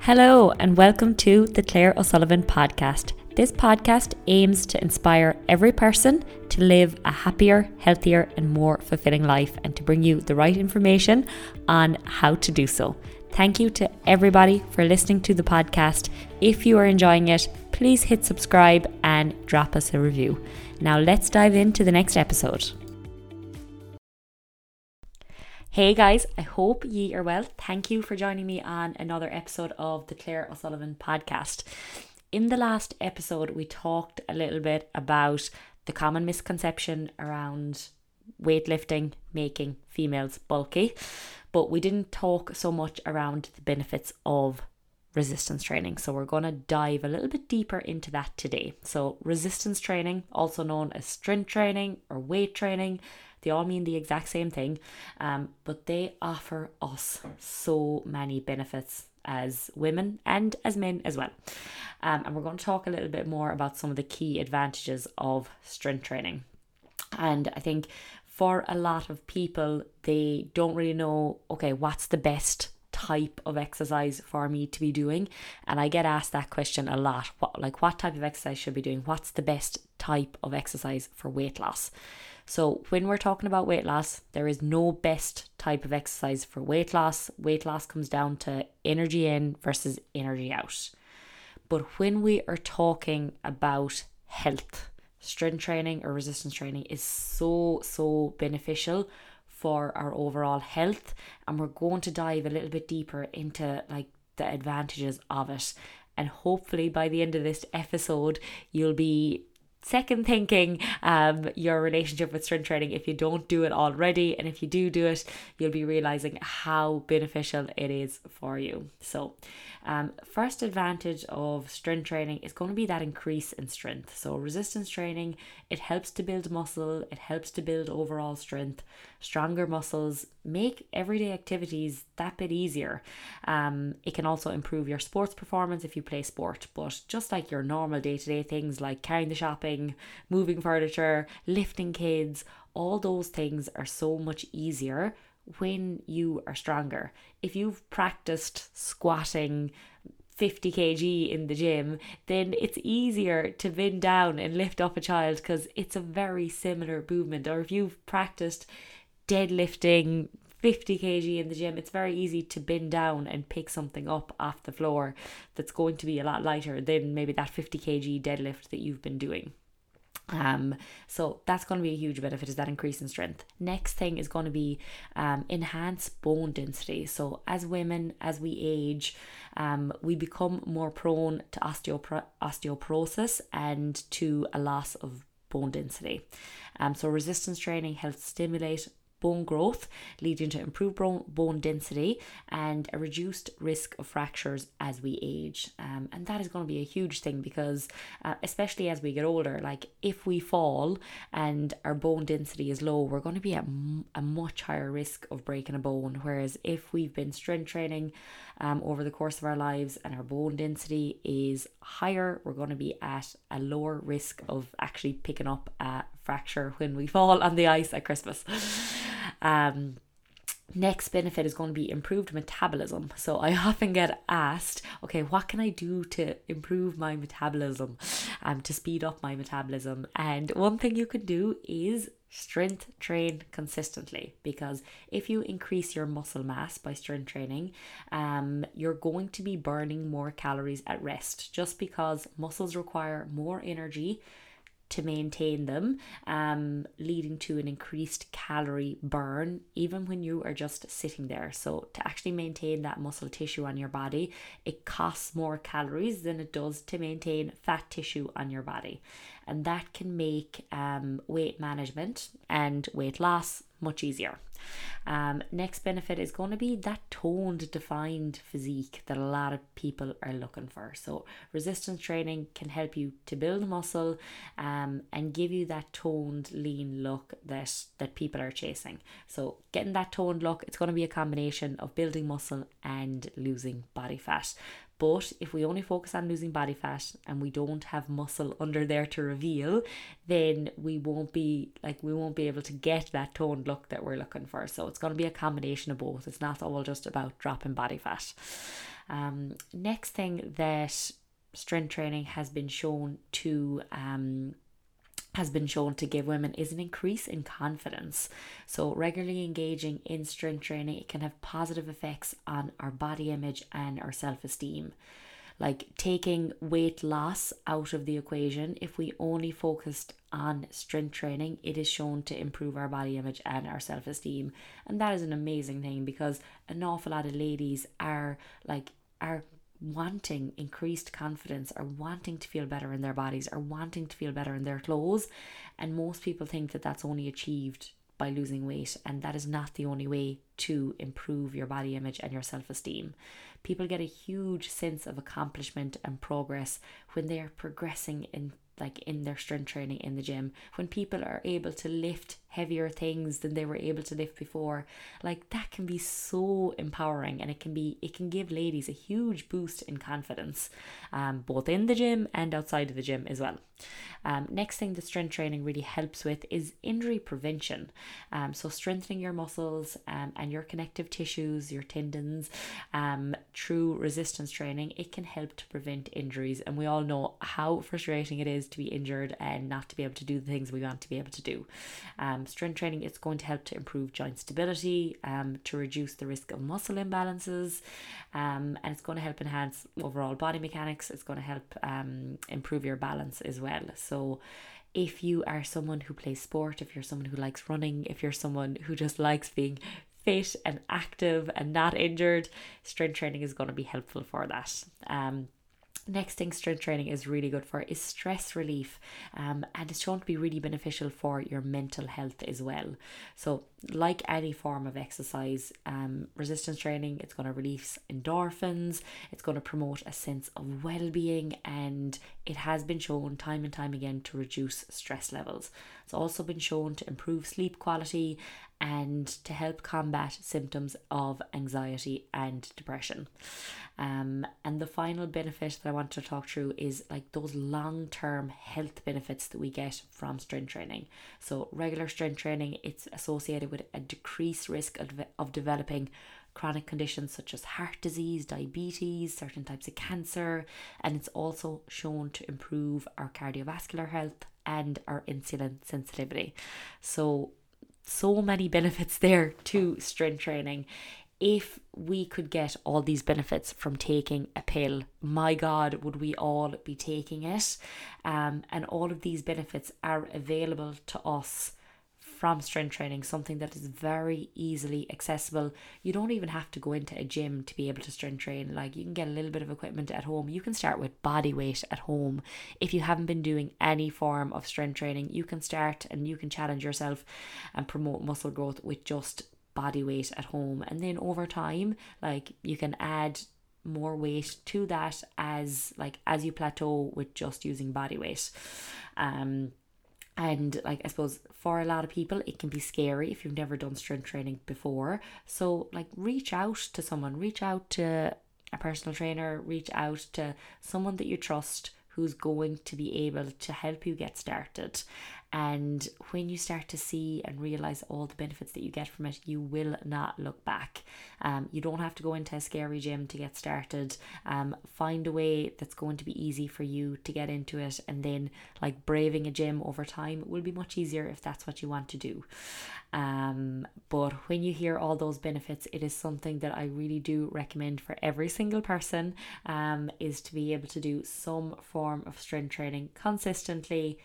Hello, and welcome to the Claire O'Sullivan podcast. This podcast aims to inspire every person to live a happier, healthier, and more fulfilling life and to bring you the right information on how to do so. Thank you to everybody for listening to the podcast. If you are enjoying it, please hit subscribe and drop us a review. Now, let's dive into the next episode. Hey guys, I hope ye are well. Thank you for joining me on another episode of the Claire O'Sullivan podcast. In the last episode, we talked a little bit about the common misconception around weightlifting making females bulky, but we didn't talk so much around the benefits of resistance training. So we're going to dive a little bit deeper into that today. So, resistance training, also known as strength training or weight training, they all mean the exact same thing, um, but they offer us so many benefits as women and as men as well. Um, and we're going to talk a little bit more about some of the key advantages of strength training. And I think for a lot of people, they don't really know okay, what's the best type of exercise for me to be doing and i get asked that question a lot what like what type of exercise should be doing what's the best type of exercise for weight loss so, when we're talking about weight loss, there is no best type of exercise for weight loss. Weight loss comes down to energy in versus energy out. But when we are talking about health, strength training or resistance training is so, so beneficial for our overall health. And we're going to dive a little bit deeper into like the advantages of it. And hopefully, by the end of this episode, you'll be second thinking um, your relationship with strength training if you don't do it already and if you do do it you'll be realizing how beneficial it is for you. So um, first advantage of strength training is going to be that increase in strength. So resistance training it helps to build muscle it helps to build overall strength. Stronger muscles make everyday activities that bit easier. Um, it can also improve your sports performance if you play sport but just like your normal day-to-day things like carrying the shopping shopping, moving furniture, lifting kids, all those things are so much easier when you are stronger. If you've practiced squatting 50 kg in the gym, then it's easier to bend down and lift up a child because it's a very similar movement. Or if you've practiced deadlifting 50 kg in the gym, it's very easy to bend down and pick something up off the floor that's going to be a lot lighter than maybe that 50 kg deadlift that you've been doing. Um, so that's going to be a huge benefit is that increase in strength. Next thing is going to be um, enhance bone density. So as women, as we age, um, we become more prone to osteopor- osteoporosis and to a loss of bone density. Um, so resistance training helps stimulate bone growth, leading to improved bone density and a reduced risk of fractures as we age. Um, and that is going to be a huge thing because, uh, especially as we get older, like if we fall and our bone density is low, we're going to be at m- a much higher risk of breaking a bone. Whereas if we've been strength training um, over the course of our lives and our bone density is higher, we're going to be at a lower risk of actually picking up a fracture when we fall on the ice at Christmas. Um, next benefit is going to be improved metabolism. So I often get asked, okay, what can I do to improve my metabolism, um, to speed up my metabolism? And one thing you can do is strength train consistently because if you increase your muscle mass by strength training um you're going to be burning more calories at rest just because muscles require more energy to maintain them, um, leading to an increased calorie burn, even when you are just sitting there. So, to actually maintain that muscle tissue on your body, it costs more calories than it does to maintain fat tissue on your body. And that can make um, weight management and weight loss much easier. Um, next benefit is going to be that toned, defined physique that a lot of people are looking for. So, resistance training can help you to build muscle um, and give you that toned, lean look that, that people are chasing. So, getting that toned look, it's going to be a combination of building muscle and losing body fat But if we only focus on losing body fat and we don't have muscle under there to reveal, then we won't be like we won't be able to get that toned look that we're looking for. So it's going to be a combination of both. It's not all just about dropping body fat. Um, next thing that strength training has been shown to um, has been shown to give women is an increase in confidence. So, regularly engaging in strength training it can have positive effects on our body image and our self esteem. Like taking weight loss out of the equation, if we only focused on strength training, it is shown to improve our body image and our self esteem. And that is an amazing thing because an awful lot of ladies are like, are wanting increased confidence or wanting to feel better in their bodies or wanting to feel better in their clothes. And most people think that that's only achieved by losing weight, and that is not the only way to improve your body image and your self esteem. People get a huge sense of accomplishment and progress when they are progressing in like in their strength training in the gym when people are able to lift heavier things than they were able to lift before. Like that can be so empowering and it can be it can give ladies a huge boost in confidence um, both in the gym and outside of the gym as well. Um, next thing that strength training really helps with is injury prevention. Um, so strengthening your muscles um, and your connective tissues your tendons um, through resistance training it can help to prevent injuries. And we all know how frustrating it is to be injured and not to be able to do the things we want to be able to do um, strength training it's going to help to improve joint stability, um, to reduce the risk of muscle imbalances, um, and it's going to help enhance overall body mechanics. It's going to help um, improve your balance as well. So, if you are someone who plays sport, if you're someone who likes running, if you're someone who just likes being fit and active and not injured, strength training is going to be helpful for that. Um, next thing strength training is really good for is stress relief um, and it's shown to be really beneficial for your mental health as well. So like any form of exercise um, resistance training it's going to release endorphins it's going to promote a sense of well-being and it has been shown time and time again to reduce stress levels. It's also been shown to improve sleep quality and to help combat symptoms of anxiety and depression. Um, and the final benefit that I want to talk through is like those long term health benefits that we get from strength training. So, regular strength training, it's associated with a decreased risk of, of developing chronic conditions such as heart disease, diabetes, certain types of cancer, and it's also shown to improve our cardiovascular health and our insulin sensitivity. So, so many benefits there to strength training. If we could get all these benefits from taking a pill, my God, would we all be taking it? Um, and all of these benefits are available to us from strength training, something that is very easily accessible. You don't even have to go into a gym to be able to strength train. Like you can get a little bit of equipment at home. You can start with body weight at home. If you haven't been doing any form of strength training, you can start and you can challenge yourself and promote muscle growth with just body weight at home. And then over time, like you can add more weight to that as like as you plateau with just using body weight. Um and like i suppose for a lot of people it can be scary if you've never done strength training before. So like reach out to someone. Reach out to a personal trainer. Reach out to someone that you trust who's going to be able to help you get started and when you start to see and realize all the benefits that you get from it, you will not look back. Um, you don't have to go into a scary gym to get started. Um, find a way that's going to be easy for you to get into it, and then like braving a gym over time will be much easier if that's what you want to do. Um, but when you hear all those benefits, it is something that I really do recommend for every single person. Um, is to be able to do some form of strength training consistently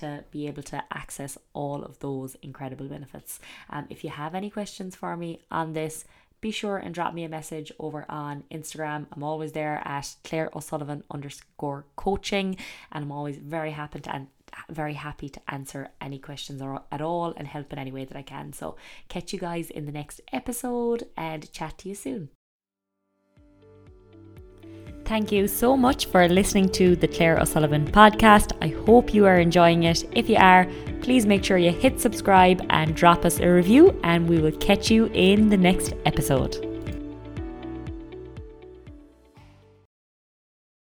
to be able to access all of those incredible benefits. Um, if you have any questions for me on this, be sure and drop me a message over on Instagram. I'm always there at Claire O'Sullivan underscore coaching, and I'm always very happy to an- very happy to answer any questions or at all and help in any way that I can. So catch you guys in the next episode and chat to you soon. Thank you so much for listening to the Claire O'Sullivan podcast. I hope you are enjoying it. If you are, please make sure you hit subscribe and drop us a review, and we will catch you in the next episode.